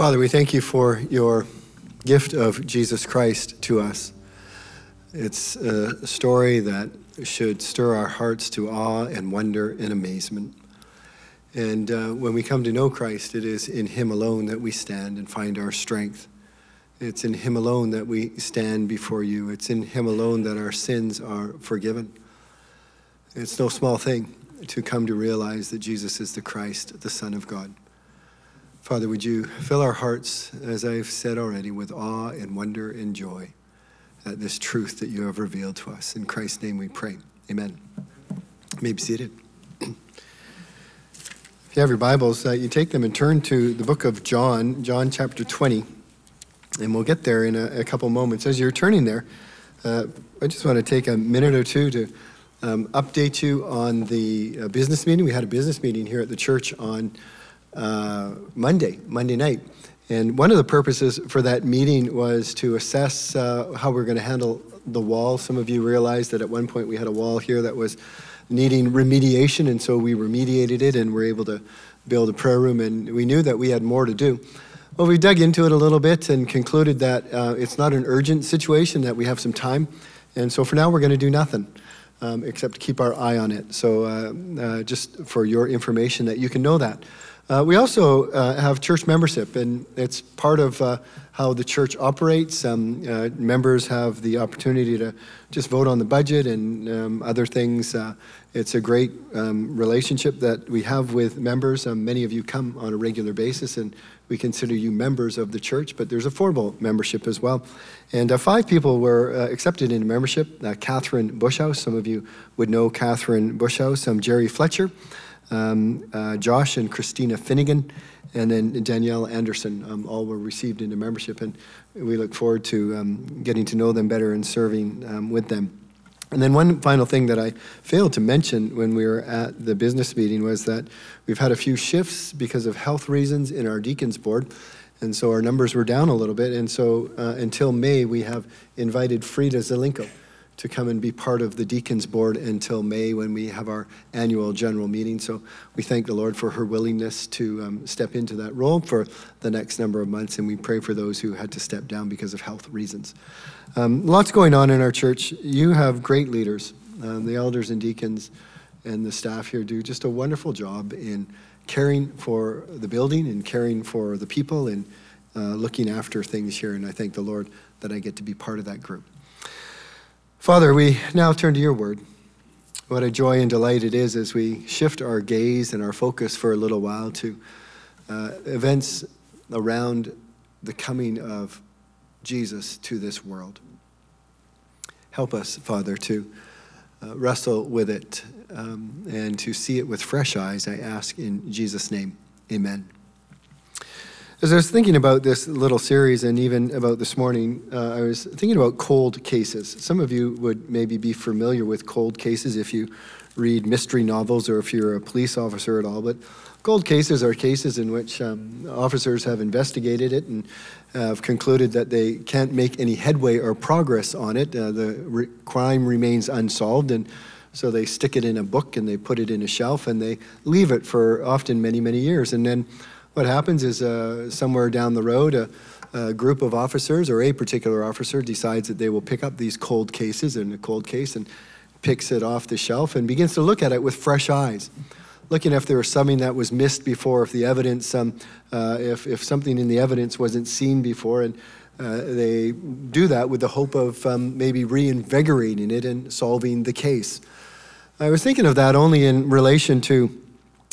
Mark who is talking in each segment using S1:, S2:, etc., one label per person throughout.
S1: Father, we thank you for your gift of Jesus Christ to us. It's a story that should stir our hearts to awe and wonder and amazement. And uh, when we come to know Christ, it is in Him alone that we stand and find our strength. It's in Him alone that we stand before you. It's in Him alone that our sins are forgiven. It's no small thing to come to realize that Jesus is the Christ, the Son of God. Father, would you fill our hearts, as I've said already, with awe and wonder and joy at this truth that you have revealed to us. In Christ's name we pray. Amen. You may be seated. If you have your Bibles, uh, you take them and turn to the book of John, John chapter 20, and we'll get there in a, a couple moments. As you're turning there, uh, I just want to take a minute or two to um, update you on the uh, business meeting. We had a business meeting here at the church on uh, Monday, Monday night. And one of the purposes for that meeting was to assess uh, how we're going to handle the wall. Some of you realized that at one point we had a wall here that was needing remediation, and so we remediated it and were able to build a prayer room, and we knew that we had more to do. Well, we dug into it a little bit and concluded that uh, it's not an urgent situation, that we have some time, and so for now we're going to do nothing. Um, except keep our eye on it. So, uh, uh, just for your information, that you can know that. Uh, we also uh, have church membership, and it's part of uh, how the church operates. Um, uh, members have the opportunity to just vote on the budget and um, other things. Uh, it's a great um, relationship that we have with members. Um, many of you come on a regular basis, and we consider you members of the church, but there's a formal membership as well. And uh, five people were accepted into membership Catherine Bushhouse, some of you would know Catherine Bushhouse, um, Jerry Fletcher um, uh, Josh and Christina Finnegan, and then Danielle Anderson, um, all were received into membership, and we look forward to um, getting to know them better and serving um, with them. And then one final thing that I failed to mention when we were at the business meeting was that we've had a few shifts because of health reasons in our deacons board. And so our numbers were down a little bit. And so uh, until May, we have invited Frida Zelenko to come and be part of the deacons board until May when we have our annual general meeting. So we thank the Lord for her willingness to um, step into that role for the next number of months, and we pray for those who had to step down because of health reasons. Um, lots going on in our church. You have great leaders. Um, the elders and deacons and the staff here do just a wonderful job in caring for the building and caring for the people and uh, looking after things here. And I thank the Lord that I get to be part of that group. Father, we now turn to your word. What a joy and delight it is as we shift our gaze and our focus for a little while to uh, events around the coming of Jesus to this world. Help us, Father, to uh, wrestle with it um, and to see it with fresh eyes, I ask in Jesus' name. Amen. As I was thinking about this little series and even about this morning, uh, I was thinking about cold cases. Some of you would maybe be familiar with cold cases if you read mystery novels or if you're a police officer at all. But cold cases are cases in which um, officers have investigated it and have concluded that they can't make any headway or progress on it. Uh, the re- crime remains unsolved, and so they stick it in a book and they put it in a shelf and they leave it for often many, many years. And then what happens is uh, somewhere down the road, a, a, group of officers or a particular officer decides that they will pick up these cold cases in a cold case and picks it off the shelf and begins to look at it with fresh eyes, looking if there was something that was missed before, if the evidence, um, uh, if, if something in the evidence wasn't seen before. And uh, they do that with the hope of um, maybe reinvigorating it and solving the case. I was thinking of that only in relation to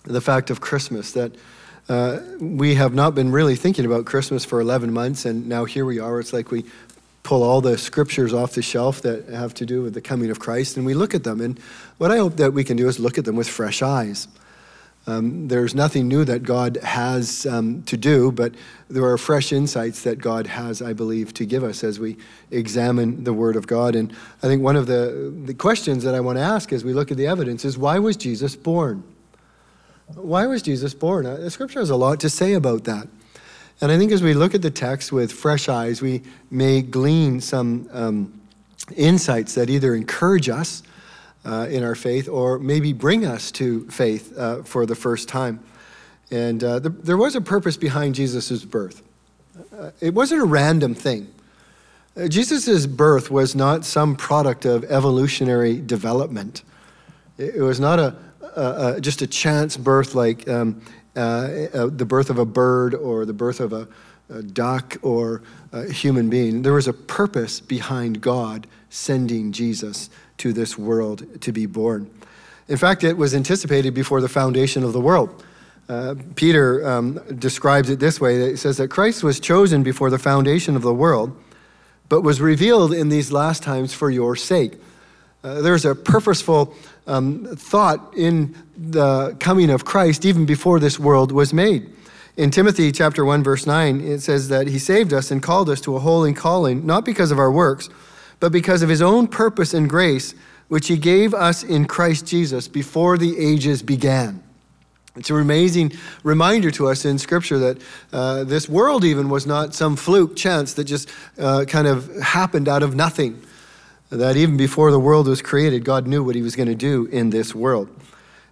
S1: the fact of Christmas, that uh, we have not been really thinking about Christmas for 11 months, and now here we are. It's like we pull all the scriptures off the shelf that have to do with the coming of Christ, and we look at them. And what I hope that we can do is look at them with fresh eyes. Um, there's nothing new that God has um, to do, but there are fresh insights that God has, I believe, to give us as we examine the Word of God. And I think one of the, the questions that I want to ask as we look at the evidence is why was Jesus born? Why was Jesus born? Uh, the scripture has a lot to say about that. And I think as we look at the text with fresh eyes, we may glean some um, insights that either encourage us uh, in our faith or maybe bring us to faith uh, for the first time. And uh, the, there was a purpose behind Jesus' birth. Uh, it wasn't a random thing. Uh, Jesus' birth was not some product of evolutionary development. It, it was not a, a, a, just a chance birth like um, uh, uh, the birth of a bird or the birth of a, a duck or a human being. There was a purpose behind God sending Jesus to this world to be born. In fact, it was anticipated before the foundation of the world. Uh, Peter um, describes it this way it says that Christ was chosen before the foundation of the world, but was revealed in these last times for your sake. Uh, there's a purposeful um, thought in the coming of Christ even before this world was made. In Timothy chapter 1 verse 9 it says that he saved us and called us to a holy calling not because of our works but because of his own purpose and grace which he gave us in Christ Jesus before the ages began. It's an amazing reminder to us in Scripture that uh, this world even was not some fluke chance that just uh, kind of happened out of nothing. That even before the world was created, God knew what He was going to do in this world.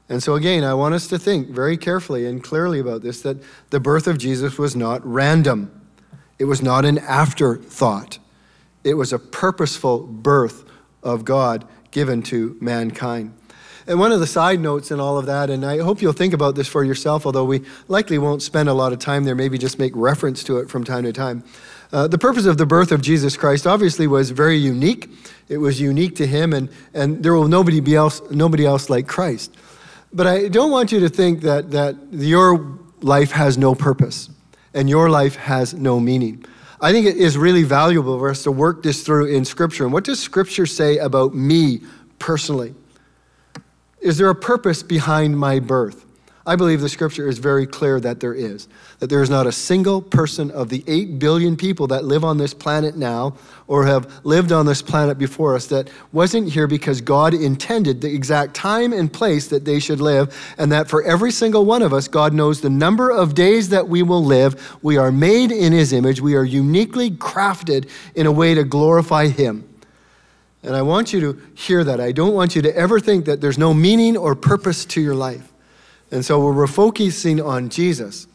S1: And so, again, I want us to think very carefully and clearly about this that the birth of Jesus was not random, it was not an afterthought, it was a purposeful birth of God given to mankind. And one of the side notes in all of that, and I hope you'll think about this for yourself, although we likely won't spend a lot of time there, maybe just make reference to it from time to time. Uh, the purpose of the birth of Jesus Christ obviously was very unique. It was unique to him, and, and there will nobody, be else, nobody else like Christ. But I don't want you to think that, that your life has no purpose and your life has no meaning. I think it is really valuable for us to work this through in Scripture. And what does Scripture say about me personally? Is there a purpose behind my birth? I believe the scripture is very clear that there is. That there is not a single person of the 8 billion people that live on this planet now or have lived on this planet before us that wasn't here because God intended the exact time and place that they should live, and that for every single one of us, God knows the number of days that we will live. We are made in His image, we are uniquely crafted in a way to glorify Him. And I want you to hear that. I don't want you to ever think that there's no meaning or purpose to your life. And so we're focusing on Jesus,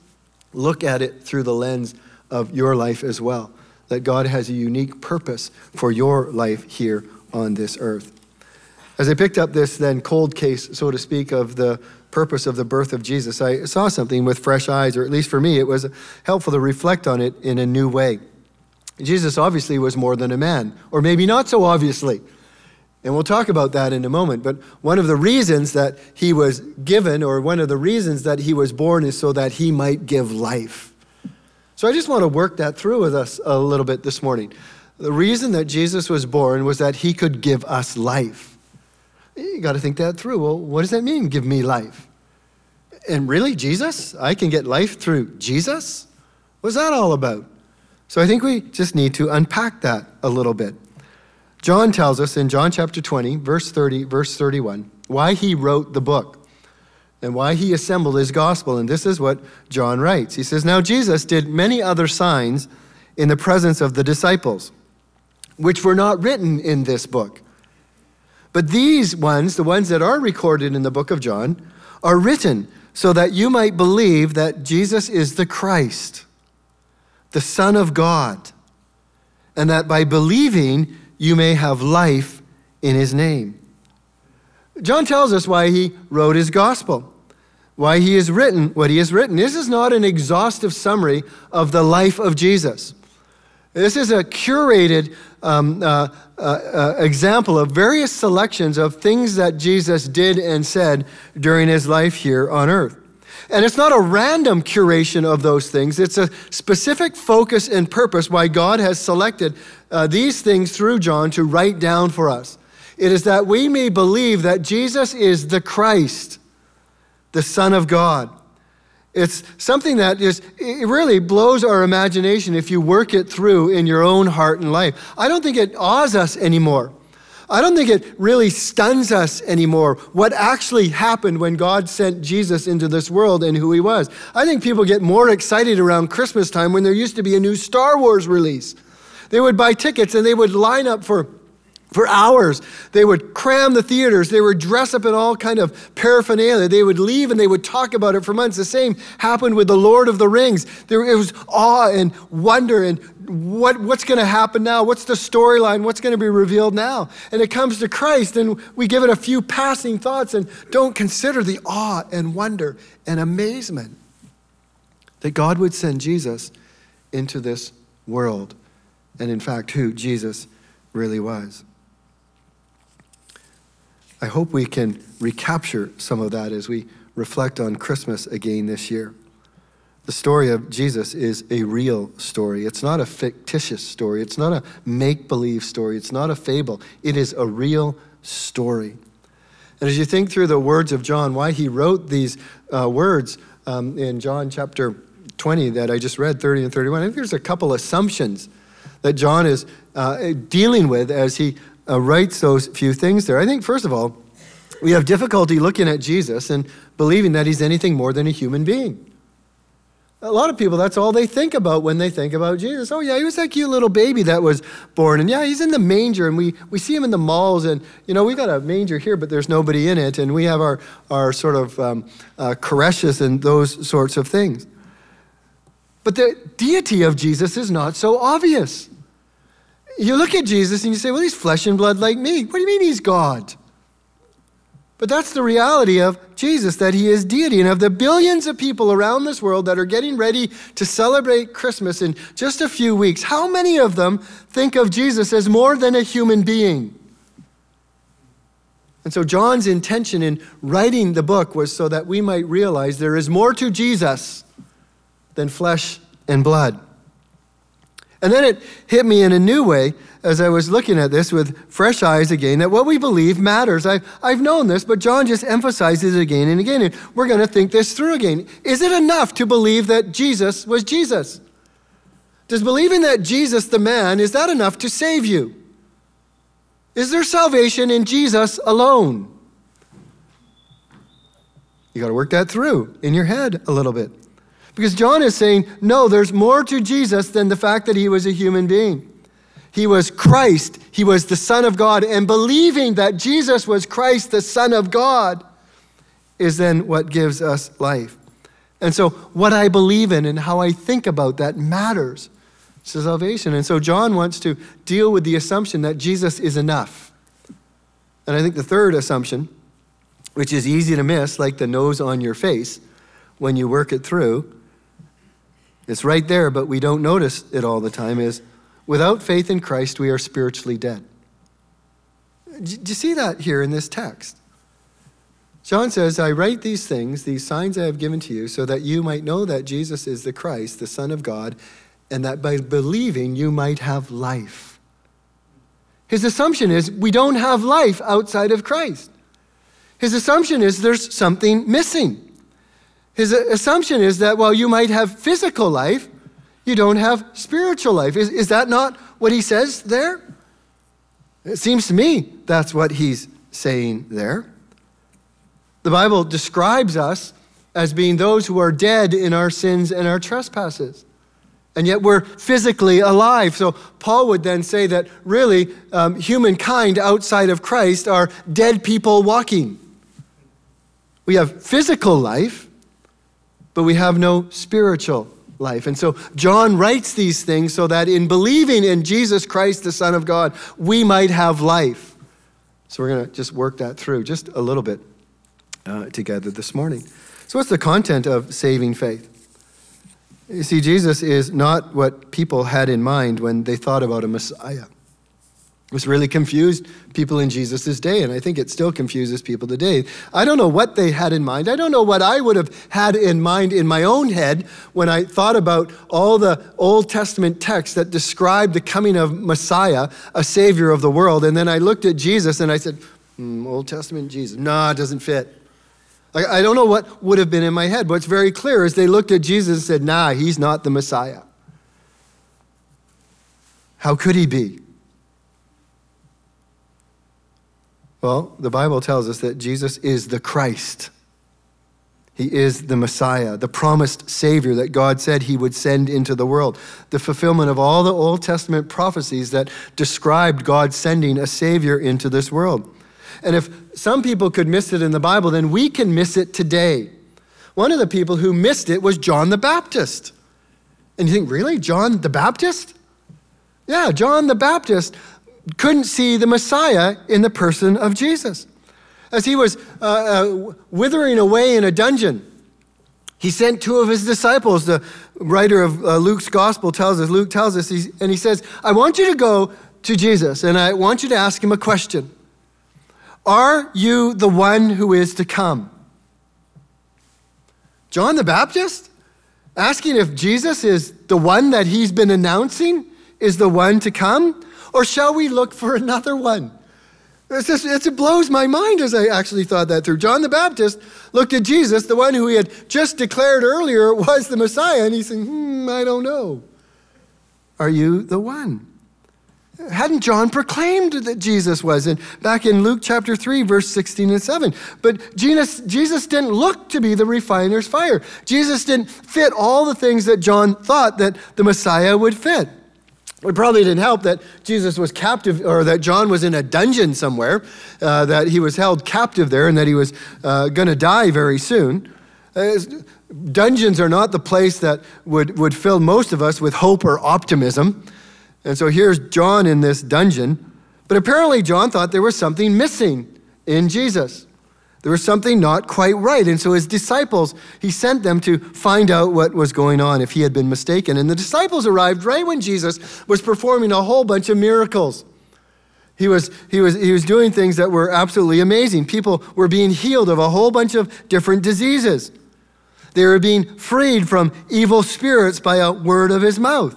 S1: look at it through the lens of your life as well. That God has a unique purpose for your life here on this earth. As I picked up this then cold case, so to speak, of the purpose of the birth of Jesus, I saw something with fresh eyes, or at least for me, it was helpful to reflect on it in a new way. Jesus obviously was more than a man, or maybe not so obviously. And we'll talk about that in a moment. But one of the reasons that he was given, or one of the reasons that he was born, is so that he might give life. So I just want to work that through with us a little bit this morning. The reason that Jesus was born was that he could give us life. You got to think that through. Well, what does that mean, give me life? And really, Jesus? I can get life through Jesus? What's that all about? So I think we just need to unpack that a little bit. John tells us in John chapter 20, verse 30, verse 31, why he wrote the book and why he assembled his gospel. And this is what John writes. He says, Now Jesus did many other signs in the presence of the disciples, which were not written in this book. But these ones, the ones that are recorded in the book of John, are written so that you might believe that Jesus is the Christ the Son of God, and that by believing you may have life in his name. John tells us why he wrote his gospel, why he has written what he has written. This is not an exhaustive summary of the life of Jesus. This is a curated um, uh, uh, uh, example of various selections of things that Jesus did and said during his life here on earth. And it's not a random curation of those things, it's a specific focus and purpose why God has selected uh, these things through John to write down for us. It is that we may believe that Jesus is the Christ, the Son of God. It's something that is, it really blows our imagination if you work it through in your own heart and life. I don't think it awes us anymore. I don't think it really stuns us anymore what actually happened when God sent Jesus into this world and who he was. I think people get more excited around Christmas time when there used to be a new Star Wars release. They would buy tickets and they would line up for For hours, they would cram the theaters. They would dress up in all kind of paraphernalia. They would leave and they would talk about it for months. The same happened with the Lord of the Rings. There it was awe and wonder and what, what's going to happen now? What's the storyline? What's going to be revealed now? And it comes to Christ, and we give it a few passing thoughts and don't consider the awe and wonder and amazement that God would send Jesus into this world. And in fact, who Jesus really was. I hope we can recapture some of that as we reflect on Christmas again this year. The story of Jesus is a real story. It's not a fictitious story. It's not a make believe story. It's not a fable. It is a real story. And as you think through the words of John, why he wrote these uh, words um, in John chapter 20 that I just read, 30 and 31, I think there's a couple assumptions that John is uh, dealing with as he uh, writes those few things there. I think, first of all, we have difficulty looking at Jesus and believing that he's anything more than a human being. A lot of people, that's all they think about when they think about Jesus. Oh, yeah, he was that cute little baby that was born. And yeah, he's in the manger, and we, we see him in the malls. And, you know, we've got a manger here, but there's nobody in it. And we have our, our sort of um, uh, and those sorts of things. But the deity of Jesus is not so obvious. You look at Jesus and you say, well, he's flesh and blood like me. What do you mean he's God? But that's the reality of Jesus, that he is deity. And of the billions of people around this world that are getting ready to celebrate Christmas in just a few weeks, how many of them think of Jesus as more than a human being? And so, John's intention in writing the book was so that we might realize there is more to Jesus than flesh and blood. And then it hit me in a new way as I was looking at this with fresh eyes again that what we believe matters. I, I've known this, but John just emphasizes it again and again. And we're going to think this through again. Is it enough to believe that Jesus was Jesus? Does believing that Jesus, the man, is that enough to save you? Is there salvation in Jesus alone? You got to work that through in your head a little bit. Because John is saying, no, there's more to Jesus than the fact that he was a human being. He was Christ, he was the Son of God, and believing that Jesus was Christ, the Son of God, is then what gives us life. And so, what I believe in and how I think about that matters to salvation. And so, John wants to deal with the assumption that Jesus is enough. And I think the third assumption, which is easy to miss, like the nose on your face, when you work it through, it's right there, but we don't notice it all the time, is without faith in Christ, we are spiritually dead. Do you see that here in this text? John says, I write these things, these signs I have given to you, so that you might know that Jesus is the Christ, the Son of God, and that by believing you might have life. His assumption is we don't have life outside of Christ. His assumption is there's something missing. His assumption is that while you might have physical life, you don't have spiritual life. Is, is that not what he says there? It seems to me that's what he's saying there. The Bible describes us as being those who are dead in our sins and our trespasses. And yet we're physically alive. So Paul would then say that really um, humankind outside of Christ are dead people walking. We have physical life, but we have no spiritual life. And so John writes these things so that in believing in Jesus Christ, the Son of God, we might have life. So we're going to just work that through just a little bit uh, together this morning. So, what's the content of saving faith? You see, Jesus is not what people had in mind when they thought about a Messiah. This really confused people in Jesus' day, and I think it still confuses people today. I don't know what they had in mind. I don't know what I would have had in mind in my own head when I thought about all the Old Testament texts that describe the coming of Messiah, a Savior of the world. And then I looked at Jesus and I said, mm, Old Testament Jesus. nah, it doesn't fit. I don't know what would have been in my head. What's very clear is they looked at Jesus and said, Nah, he's not the Messiah. How could he be? Well, the Bible tells us that Jesus is the Christ. He is the Messiah, the promised Savior that God said He would send into the world, the fulfillment of all the Old Testament prophecies that described God sending a Savior into this world. And if some people could miss it in the Bible, then we can miss it today. One of the people who missed it was John the Baptist. And you think, really? John the Baptist? Yeah, John the Baptist couldn't see the Messiah in the person of Jesus as he was uh, uh, withering away in a dungeon, he sent two of his disciples. The writer of uh, Luke's gospel tells us, Luke tells us, and he says, I want you to go to Jesus and I want you to ask him a question Are you the one who is to come? John the Baptist asking if Jesus is the one that he's been announcing is the one to come, or shall we look for another one? Just, it blows my mind as I actually thought that through. John the Baptist looked at Jesus, the one who he had just declared earlier was the Messiah, and he said, hmm, I don't know. Are you the one? Hadn't John proclaimed that Jesus was? And back in Luke chapter 3, verse 16 and 7. But Jesus, Jesus didn't look to be the refiner's fire. Jesus didn't fit all the things that John thought that the Messiah would fit. It probably didn't help that Jesus was captive, or that John was in a dungeon somewhere, uh, that he was held captive there, and that he was uh, going to die very soon. Uh, dungeons are not the place that would, would fill most of us with hope or optimism. And so here's John in this dungeon. But apparently, John thought there was something missing in Jesus. There was something not quite right. And so his disciples, he sent them to find out what was going on, if he had been mistaken. And the disciples arrived right when Jesus was performing a whole bunch of miracles. He was, he, was, he was doing things that were absolutely amazing. People were being healed of a whole bunch of different diseases. They were being freed from evil spirits by a word of his mouth.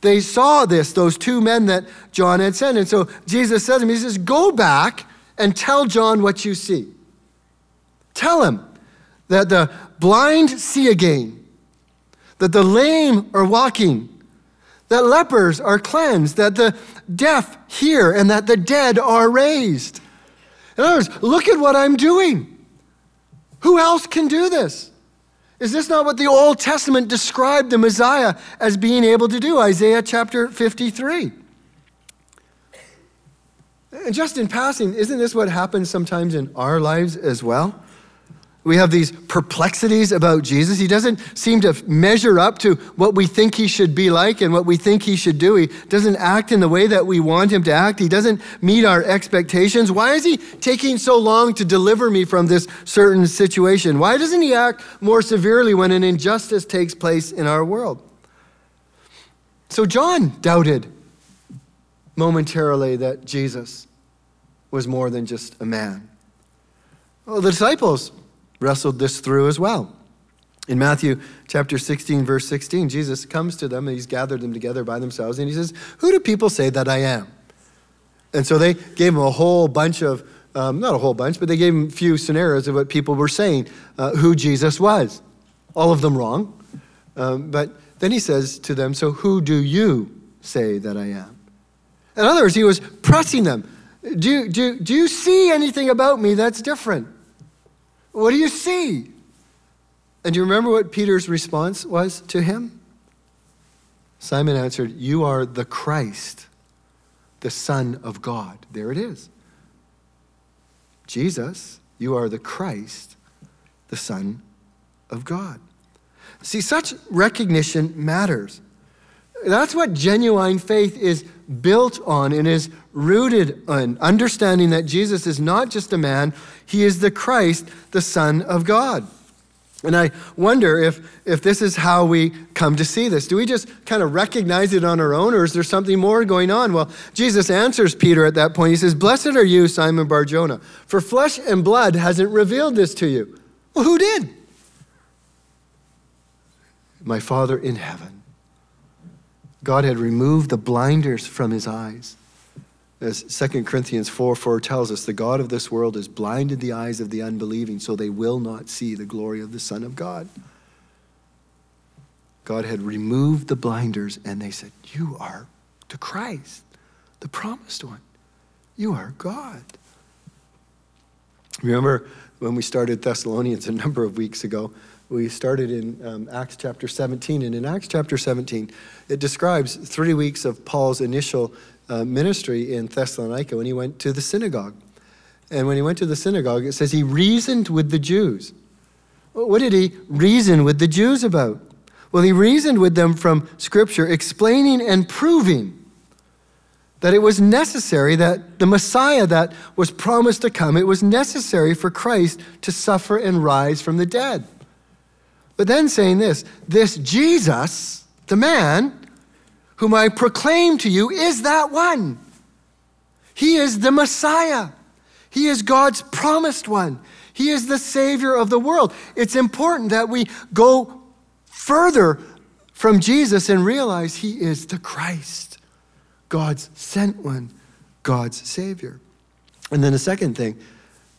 S1: They saw this, those two men that John had sent. And so Jesus said to him, He says, Go back and tell John what you see. Tell him that the blind see again, that the lame are walking, that lepers are cleansed, that the deaf hear, and that the dead are raised. In other words, look at what I'm doing. Who else can do this? Is this not what the Old Testament described the Messiah as being able to do? Isaiah chapter 53. And just in passing, isn't this what happens sometimes in our lives as well? We have these perplexities about Jesus. He doesn't seem to measure up to what we think he should be like and what we think he should do. He doesn't act in the way that we want him to act. He doesn't meet our expectations. Why is he taking so long to deliver me from this certain situation? Why doesn't he act more severely when an injustice takes place in our world? So John doubted momentarily that Jesus was more than just a man. Well, the disciples wrestled this through as well. In Matthew chapter 16, verse 16, Jesus comes to them and he's gathered them together by themselves and he says, Who do people say that I am? And so they gave him a whole bunch of, um, not a whole bunch, but they gave him a few scenarios of what people were saying, uh, who Jesus was. All of them wrong. Um, but then he says to them, So who do you say that I am? In other words, he was pressing them. Do, do, do you see anything about me that's different? What do you see? And do you remember what Peter's response was to him? Simon answered, You are the Christ, the Son of God. There it is. Jesus, you are the Christ, the Son of God. See, such recognition matters. That's what genuine faith is built on and is rooted on understanding that Jesus is not just a man, he is the Christ, the Son of God. And I wonder if, if this is how we come to see this. Do we just kind of recognize it on our own, or is there something more going on? Well, Jesus answers Peter at that point. He says, Blessed are you, Simon Barjona, for flesh and blood hasn't revealed this to you. Well, who did? My Father in heaven. God had removed the blinders from his eyes. As 2 Corinthians 4 4 tells us, the God of this world has blinded the eyes of the unbelieving so they will not see the glory of the Son of God. God had removed the blinders and they said, You are the Christ, the promised one. You are God. Remember when we started Thessalonians a number of weeks ago? We started in um, Acts chapter 17, and in Acts chapter 17, it describes three weeks of Paul's initial uh, ministry in Thessalonica when he went to the synagogue. And when he went to the synagogue, it says he reasoned with the Jews. What did he reason with the Jews about? Well, he reasoned with them from Scripture, explaining and proving that it was necessary that the Messiah that was promised to come, it was necessary for Christ to suffer and rise from the dead. But then saying this, this Jesus, the man whom I proclaim to you, is that one. He is the Messiah. He is God's promised one. He is the Savior of the world. It's important that we go further from Jesus and realize He is the Christ. God's sent one, God's Savior. And then the second thing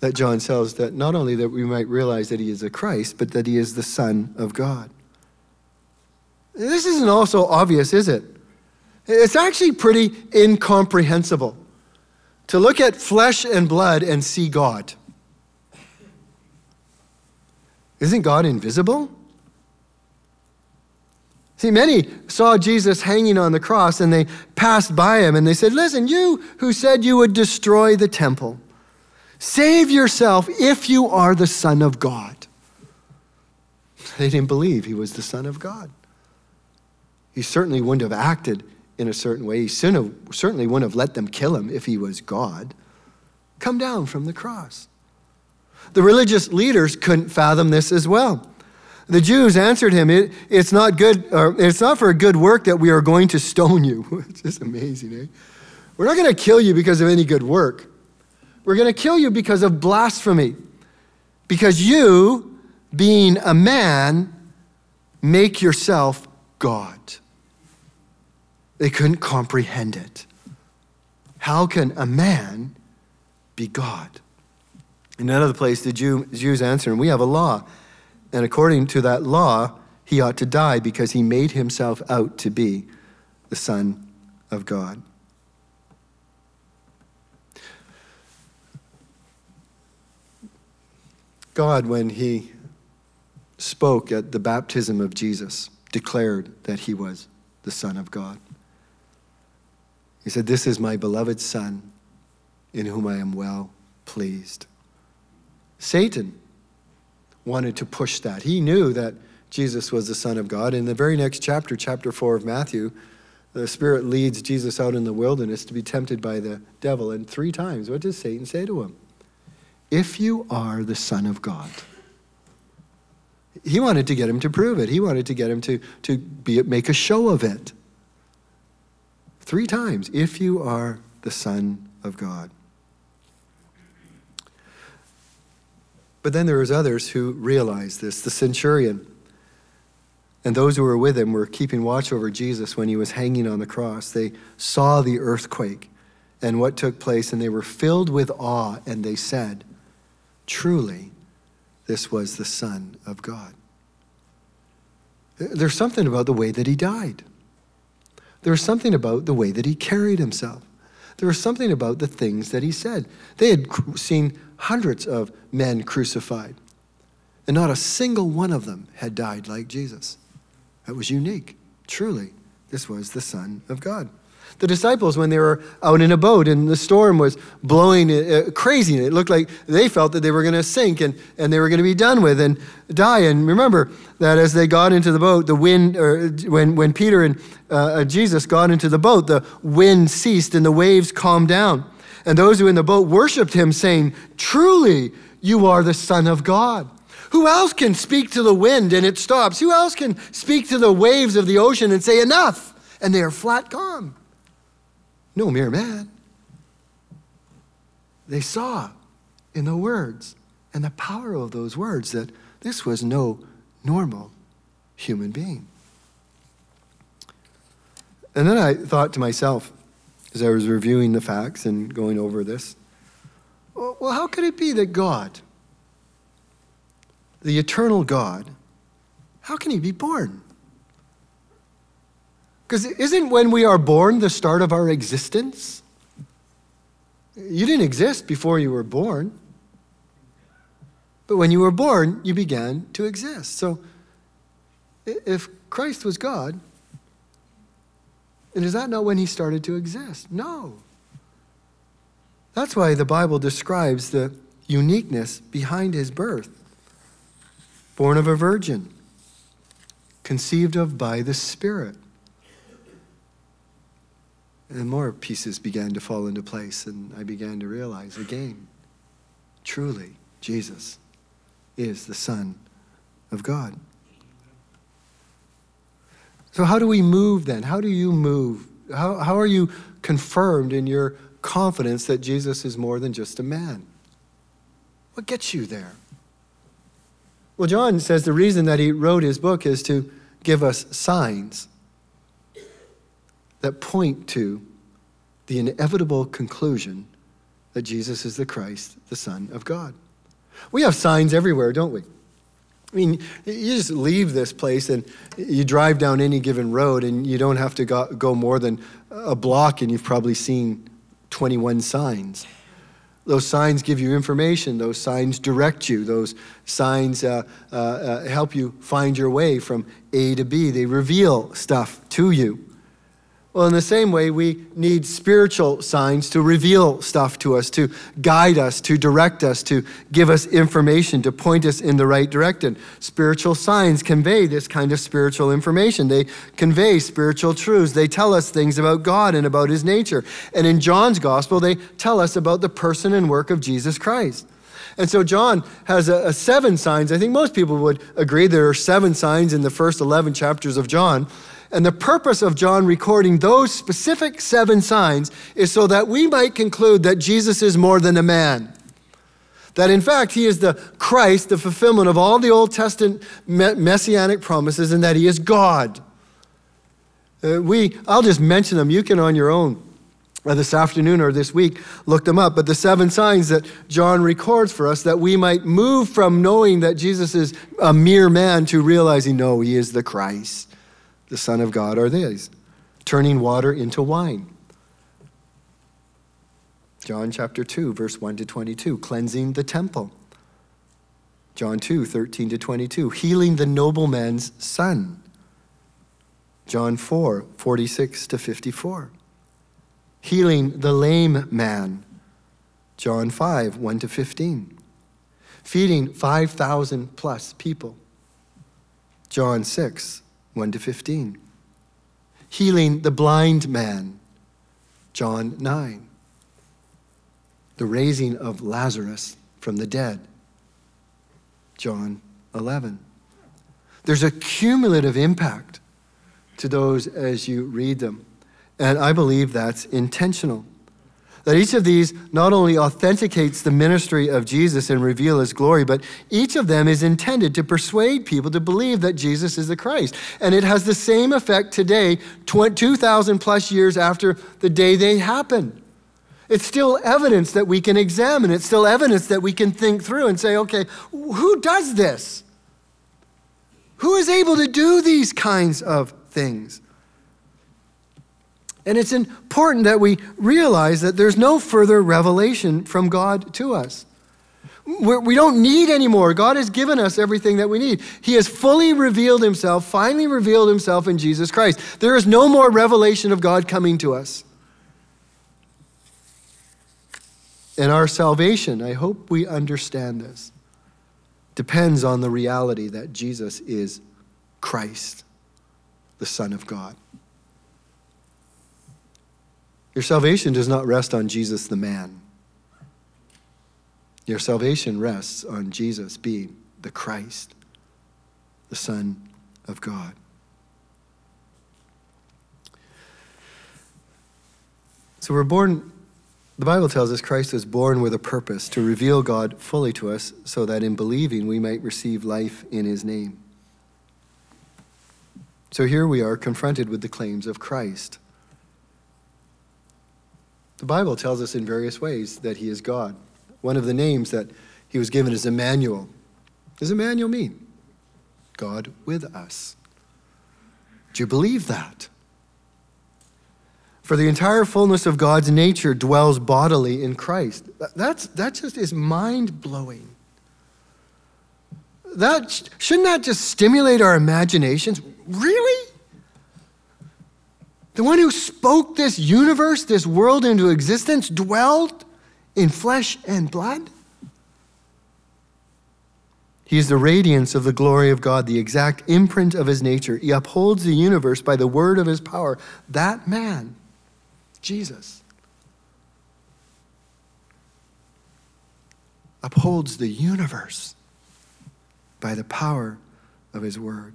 S1: that John tells that not only that we might realize that he is a Christ, but that he is the Son of God. This isn't also obvious, is it? It's actually pretty incomprehensible to look at flesh and blood and see God. Isn't God invisible? See, many saw Jesus hanging on the cross and they passed by him and they said, Listen, you who said you would destroy the temple, save yourself if you are the Son of God. They didn't believe he was the Son of God. He certainly wouldn't have acted in a certain way. He certainly wouldn't have let them kill him if he was God. Come down from the cross. The religious leaders couldn't fathom this as well. The Jews answered him, it, It's not good, it's not for a good work that we are going to stone you. it's just amazing, eh? We're not going to kill you because of any good work. We're going to kill you because of blasphemy. Because you, being a man, make yourself God. They couldn't comprehend it. How can a man be God? In another place, the Jew, Jews answer, and we have a law and according to that law, he ought to die because he made himself out to be the Son of God. God, when he spoke at the baptism of Jesus, declared that he was the Son of God. He said, This is my beloved Son, in whom I am well pleased. Satan wanted to push that. He knew that Jesus was the Son of God. In the very next chapter, chapter 4 of Matthew, the Spirit leads Jesus out in the wilderness to be tempted by the devil. And three times, what does Satan say to him? If you are the Son of God. He wanted to get him to prove it. He wanted to get him to, to be, make a show of it. Three times, if you are the Son of God. But then there was others who realized this. The centurion and those who were with him were keeping watch over Jesus when he was hanging on the cross. They saw the earthquake and what took place, and they were filled with awe, and they said, Truly, this was the Son of God. There's something about the way that he died. There's something about the way that he carried himself. There was something about the things that he said. They had seen hundreds of men crucified, and not a single one of them had died like Jesus. That was unique. Truly, this was the Son of God. The disciples, when they were out in a boat and the storm was blowing uh, crazy, and it looked like they felt that they were going to sink and, and they were going to be done with and die. And remember that as they got into the boat, the wind, or when, when Peter and uh, uh Jesus got into the boat, the wind ceased and the waves calmed down. And those who were in the boat worshiped him, saying, Truly, you are the Son of God. Who else can speak to the wind and it stops? Who else can speak to the waves of the ocean and say, Enough? And they are flat calm. No mere man. They saw in the words and the power of those words that this was no normal human being. And then I thought to myself, as I was reviewing the facts and going over this. Well, how could it be that God, the eternal God, how can he be born? Because isn't when we are born the start of our existence? You didn't exist before you were born. But when you were born, you began to exist. So if Christ was God, and is that not when he started to exist? No. That's why the Bible describes the uniqueness behind his birth. Born of a virgin, conceived of by the Spirit. And more pieces began to fall into place, and I began to realize again truly, Jesus is the Son of God. So, how do we move then? How do you move? How, how are you confirmed in your confidence that Jesus is more than just a man? What gets you there? Well, John says the reason that he wrote his book is to give us signs that point to the inevitable conclusion that Jesus is the Christ, the Son of God. We have signs everywhere, don't we? I mean, you just leave this place and you drive down any given road and you don't have to go, go more than a block and you've probably seen 21 signs. Those signs give you information. Those signs direct you. Those signs uh, uh, uh, help you find your way from A to B. They reveal stuff to you. Well, in the same way, we need spiritual signs to reveal stuff to us, to guide us, to direct us, to give us information, to point us in the right direction. Spiritual signs convey this kind of spiritual information. They convey spiritual truths. They tell us things about God and about his nature. And in John's gospel, they tell us about the person and work of Jesus Christ. And so John has a, a seven signs. I think most people would agree there are seven signs in the first 11 chapters of John. And the purpose of John recording those specific seven signs is so that we might conclude that Jesus is more than a man. That in fact, he is the Christ, the fulfillment of all the Old Testament messianic promises, and that he is God. Uh, we, I'll just mention them. You can on your own uh, this afternoon or this week look them up. But the seven signs that John records for us that we might move from knowing that Jesus is a mere man to realizing, no, he is the Christ the Son of God, are these turning water into wine. John chapter 2, verse 1 to 22, cleansing the temple. John 2, 13 to 22, healing the nobleman's son. John 4, 46 to 54, healing the lame man. John 5, 1 to 15, feeding 5,000 plus people. John 6, 1 to 15. Healing the blind man, John 9. The raising of Lazarus from the dead, John 11. There's a cumulative impact to those as you read them. And I believe that's intentional. That each of these not only authenticates the ministry of Jesus and reveal his glory, but each of them is intended to persuade people to believe that Jesus is the Christ. And it has the same effect today, 2,000 plus years after the day they happened. It's still evidence that we can examine. It's still evidence that we can think through and say, okay, who does this? Who is able to do these kinds of things? And it's important that we realize that there's no further revelation from God to us. We're, we do not need anymore. God has given us everything that we need. He has fully revealed himself, finally revealed himself in Jesus Christ. There is no more revelation of God coming to us. And our salvation, I hope we understand this, depends on the reality that Jesus is Christ, the Son of God. Your salvation does not rest on Jesus the man. Your salvation rests on Jesus being the Christ, the Son of God. So we're born, the Bible tells us Christ was born with a purpose to reveal God fully to us so that in believing we might receive life in his name. So here we are confronted with the claims of Christ. The Bible tells us in various ways that he is God. One of the names that he was given is Emmanuel. What does Emmanuel mean? God with us. Do you believe that? For the entire fullness of God's nature dwells bodily in Christ. That's, that just is mind blowing. that, shouldn't that just stimulate our imaginations? Really? The one who spoke this universe, this world into existence, dwelled in flesh and blood? He is the radiance of the glory of God, the exact imprint of his nature. He upholds the universe by the word of his power. That man, Jesus, upholds the universe by the power of his word.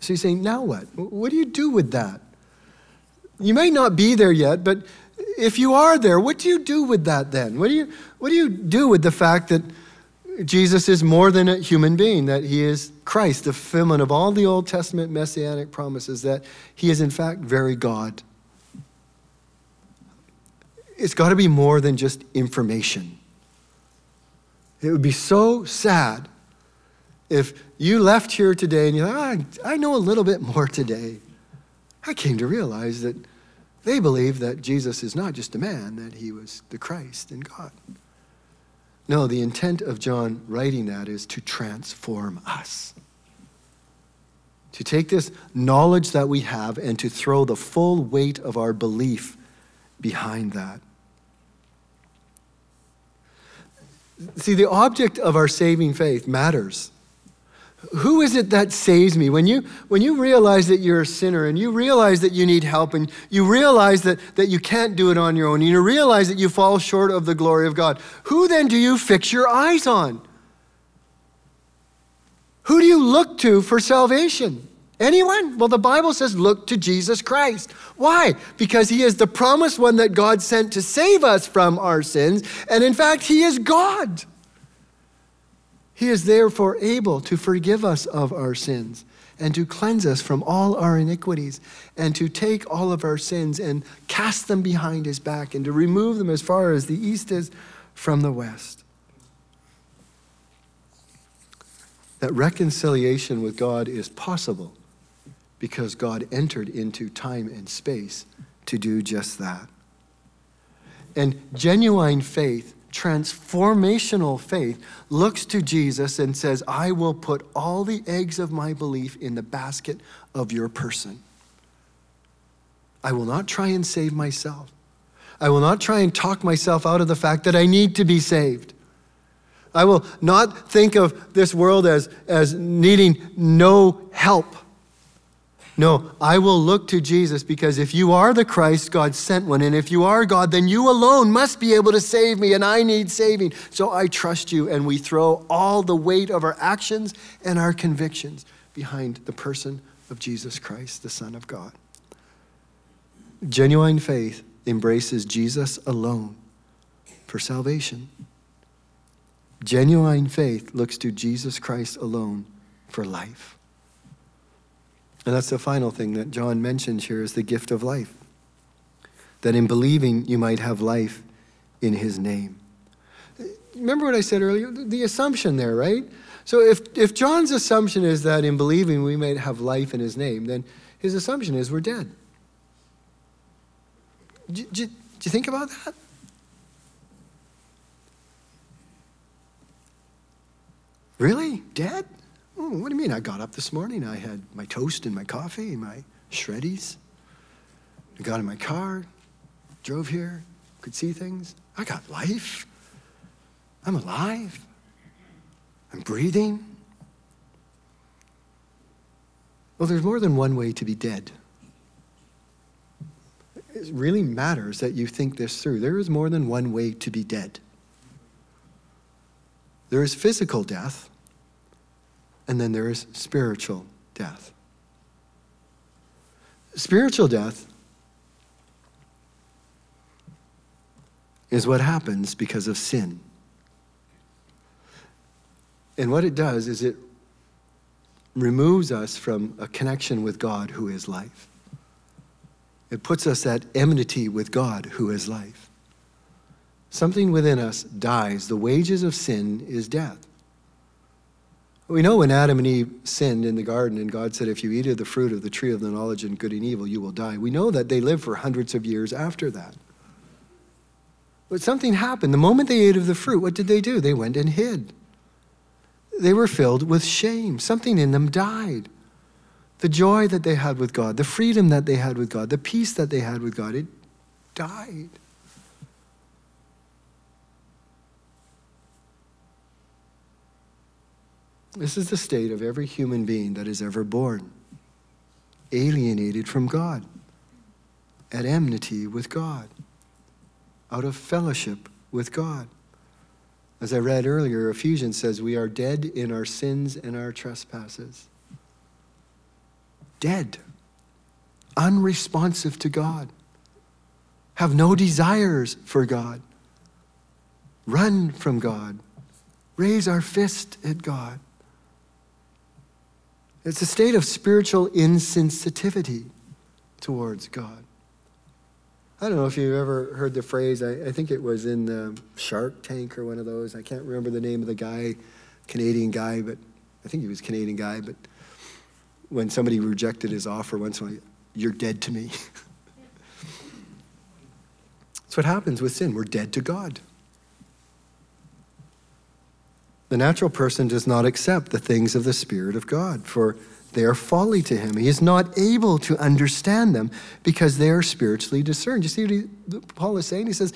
S1: So he's saying, now what? What do you do with that? You may not be there yet, but if you are there, what do you do with that then? What do you, what do, you do with the fact that Jesus is more than a human being, that he is Christ, the fulfillment of all the Old Testament messianic promises, that he is in fact very God? It's got to be more than just information. It would be so sad if you left here today and you thought, oh, I know a little bit more today. I came to realize that they believe that Jesus is not just a man, that he was the Christ and God. No, the intent of John writing that is to transform us. To take this knowledge that we have and to throw the full weight of our belief behind that. See, the object of our saving faith matters. Who is it that saves me? When you, when you realize that you're a sinner and you realize that you need help and you realize that, that you can't do it on your own and you realize that you fall short of the glory of God, who then do you fix your eyes on? Who do you look to for salvation? Anyone? Well, the Bible says, look to Jesus Christ. Why? Because he is the promised one that God sent to save us from our sins. And in fact, he is God. He is therefore able to forgive us of our sins and to cleanse us from all our iniquities and to take all of our sins and cast them behind his back and to remove them as far as the east is from the west. That reconciliation with God is possible because God entered into time and space to do just that. And genuine faith transformational faith looks to Jesus and says, I will put all the eggs of my belief in the basket of your person. I will not try and save myself. I will not try and talk myself out of the fact that I need to be saved. I will not think of this world as, as needing no help. No, I will look to Jesus because if you are the Christ, God sent one. And if you are God, then you alone must be able to save me, and I need saving. So I trust you, and we throw all the weight of our actions and our convictions behind the person of Jesus Christ, the Son of God. Genuine faith embraces Jesus alone for salvation. Genuine faith looks to Jesus Christ alone for life. And that's the final thing that John mentions here is the gift of life. That in believing, you might have life in his name. Remember what I said earlier? The assumption there, right? So if, if John's assumption is that in believing we might have life in his name, then his assumption is we're dead. Do, do, do you think about that? Really? Dead? Oh, what do you mean? I got up this morning. I had my toast and my coffee my shreddies. I got in my car, drove here, could see things. I got life. I'm alive. I'm breathing. Well, there's more than one way to be dead. It really matters that you think this through. There is more than one way to be dead. There is physical death, and then there is spiritual death. Spiritual death is what happens because of sin. And what it does is it removes us from a connection with God who is life. It puts us at enmity with God who is life. Something within us dies. The wages of sin is death. We know when Adam and Eve sinned in the garden and God said, If you eat of the fruit of the tree of the knowledge of good and evil, you will die. We know that they lived for hundreds of years after that. But something happened. The moment they ate of the fruit, what did they do? They went and hid. they were filled with shame. Something in them died. The joy that they had with God, the freedom that they had with God, the peace that they had with God, it died. This is the state of every human being that is ever born alienated from God, at enmity with God, out of fellowship with God. As I read earlier, Ephesians says, We are dead in our sins and our trespasses. Dead, unresponsive to God, have no desires for God, run from God, raise our fist at God. It's a state of spiritual insensitivity towards God. I don't know if you've ever heard the phrase, I, I, think it was in the Shark Tank or one of those. I can't remember the name of the guy, Canadian guy, but I think he was Canadian guy. But when somebody rejected his offer once, you're dead to me. That's what happens with sin. We're dead to God. The natural person does not accept the things of the Spirit of God, for they are folly to him. He is not able to understand them because they are spiritually discerned. You see what he, Paul is saying? He says,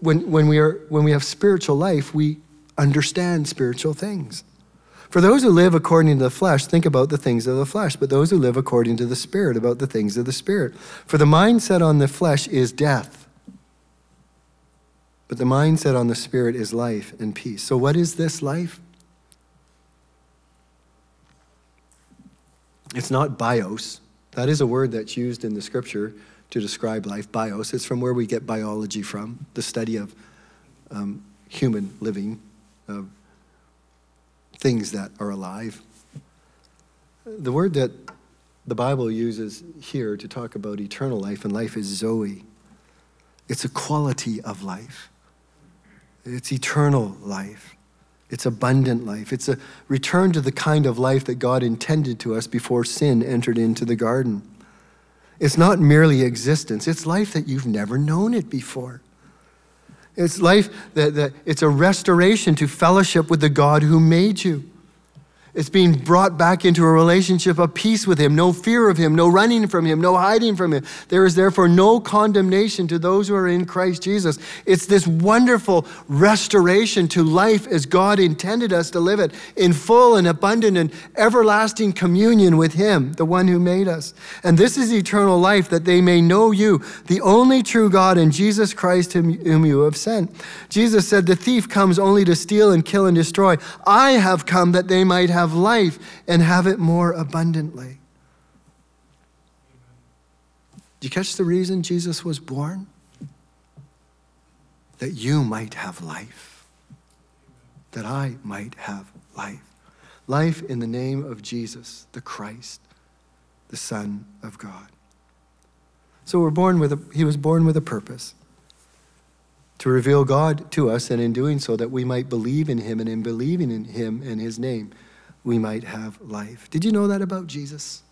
S1: when, when, we are, when we have spiritual life, we understand spiritual things. For those who live according to the flesh, think about the things of the flesh, but those who live according to the Spirit, about the things of the Spirit. For the mindset on the flesh is death, but the mindset on the Spirit is life and peace. So, what is this life? It's not bios. That is a word that's used in the scripture to describe life, bios. It's from where we get biology from, the study of um, human living, of things that are alive. The word that the Bible uses here to talk about eternal life and life is Zoe. It's a quality of life, it's eternal life. It's abundant life. It's a return to the kind of life that God intended to us before sin entered into the garden. It's not merely existence, it's life that you've never known it before. It's life that, that it's a restoration to fellowship with the God who made you. It's being brought back into a relationship of peace with Him, no fear of Him, no running from Him, no hiding from Him. There is therefore no condemnation to those who are in Christ Jesus. It's this wonderful restoration to life as God intended us to live it in full and abundant and everlasting communion with Him, the one who made us. And this is eternal life, that they may know you, the only true God, and Jesus Christ, whom you have sent. Jesus said, The thief comes only to steal and kill and destroy. I have come that they might have have life and have it more abundantly. Do you catch the reason Jesus was born? That you might have life, that I might have life. Life in the name of Jesus, the Christ, the Son of God. So we're born with a, he was born with a purpose to reveal God to us, and in doing so, that we might believe in him, and in believing in him and his name, we might have life. Did you know that about Jesus?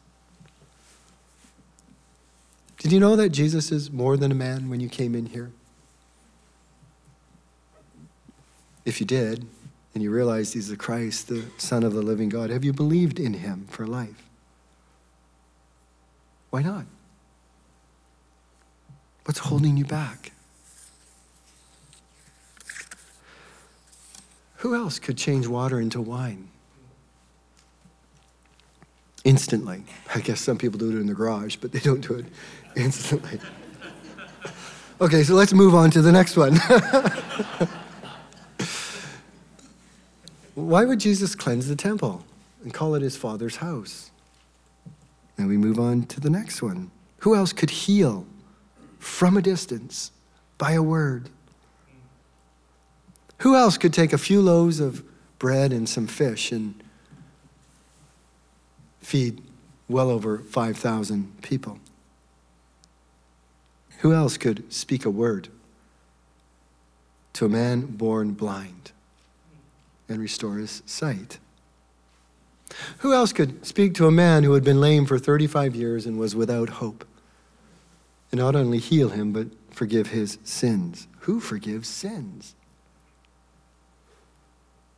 S1: Did you know that Jesus is more than a man when you came in here? If you did, and you realized he's the Christ, the Son of the living God, have you believed in him for life? Why not? What's holding you back? Who else could change water into wine? Instantly. I guess some people do it in the garage, but they don't do it instantly. Okay, so let's move on to the next one. Why would Jesus cleanse the temple and call it his father's house? And we move on to the next one. Who else could heal from a distance by a word? Who else could take a few loaves of bread and some fish and feed well over 5,000 people. Who else could speak a word to a man born blind and restore his sight? Who else could speak to a man who had been lame for 35 years and was without hope and not only heal him, but forgive his sins? Who forgives sins?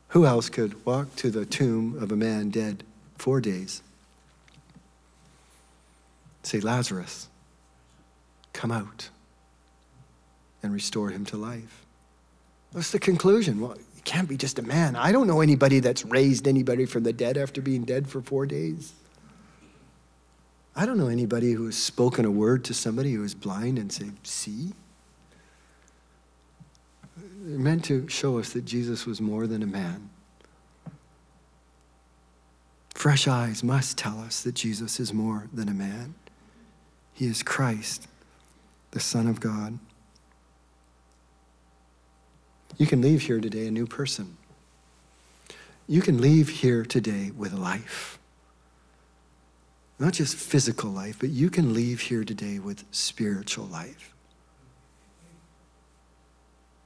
S1: Who else could walk to the tomb of a man dead four days? Say, Lazarus, come out and restore him to life. What's the conclusion? Well, it can't be just a man. I don't know anybody that's raised anybody from the dead after being dead for four days. I don't know anybody who has spoken a word to somebody who is blind and say, See? They're meant to show us that Jesus was more than a man. Fresh eyes must tell us that Jesus is more than a man. He is Christ, the Son of God. You can leave here today a new person. You can leave here today with life. Not just physical life, but you can leave here today with spiritual life.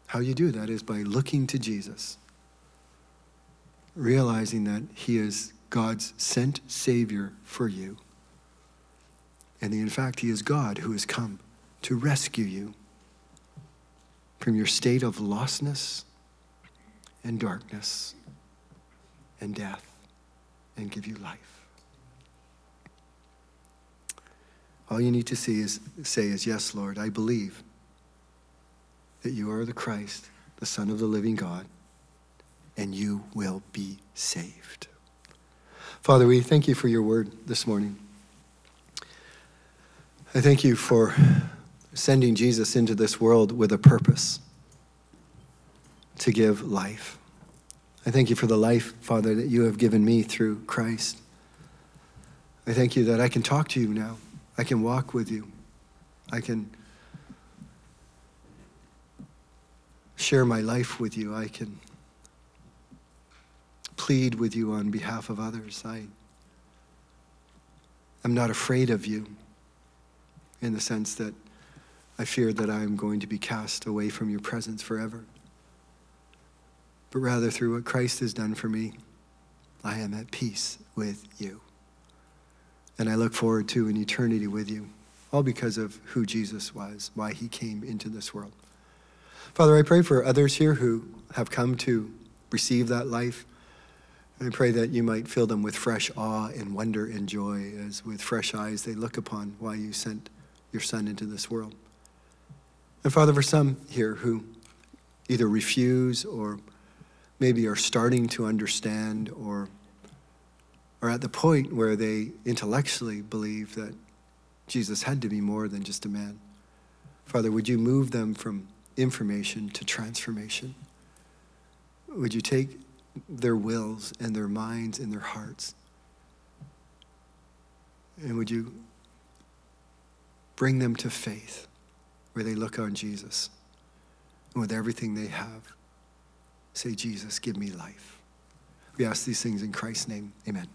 S1: How you do that is by looking to Jesus, realizing that He is God's sent Savior for you. And in fact, He is God who has come to rescue you from your state of lostness and darkness and death and give you life. All you need to see is, say is, Yes, Lord, I believe that you are the Christ, the Son of the living God, and you will be saved. Father, we thank you for your word this morning. I thank you for sending Jesus into this world with a purpose to give life. I thank you for the life, Father, that you have given me through Christ. I thank you that I can talk to you now. I can walk with you. I can share my life with you. I can plead with you on behalf of others. I am not afraid of you in the sense that I fear that I am going to be cast away from your presence forever. But rather, through what Christ has done for me, I am at peace with you. And I look forward to an eternity with you, all because of who Jesus was, why he came into this world. Father, I pray for others here who have come to receive that life. And I pray that you might fill them with fresh awe and wonder and joy as with fresh eyes they look upon why you sent your son into this world. And Father, for some here who either refuse or maybe are starting to understand or are at the point where they intellectually believe that Jesus had to be more than just a man. Father, would you move them from information to transformation? Would you take their wills and their minds and their hearts? And would you bring them to faith where they look on Jesus and with everything they have say, Jesus, give me life. We ask these things in Christ's name. Amen.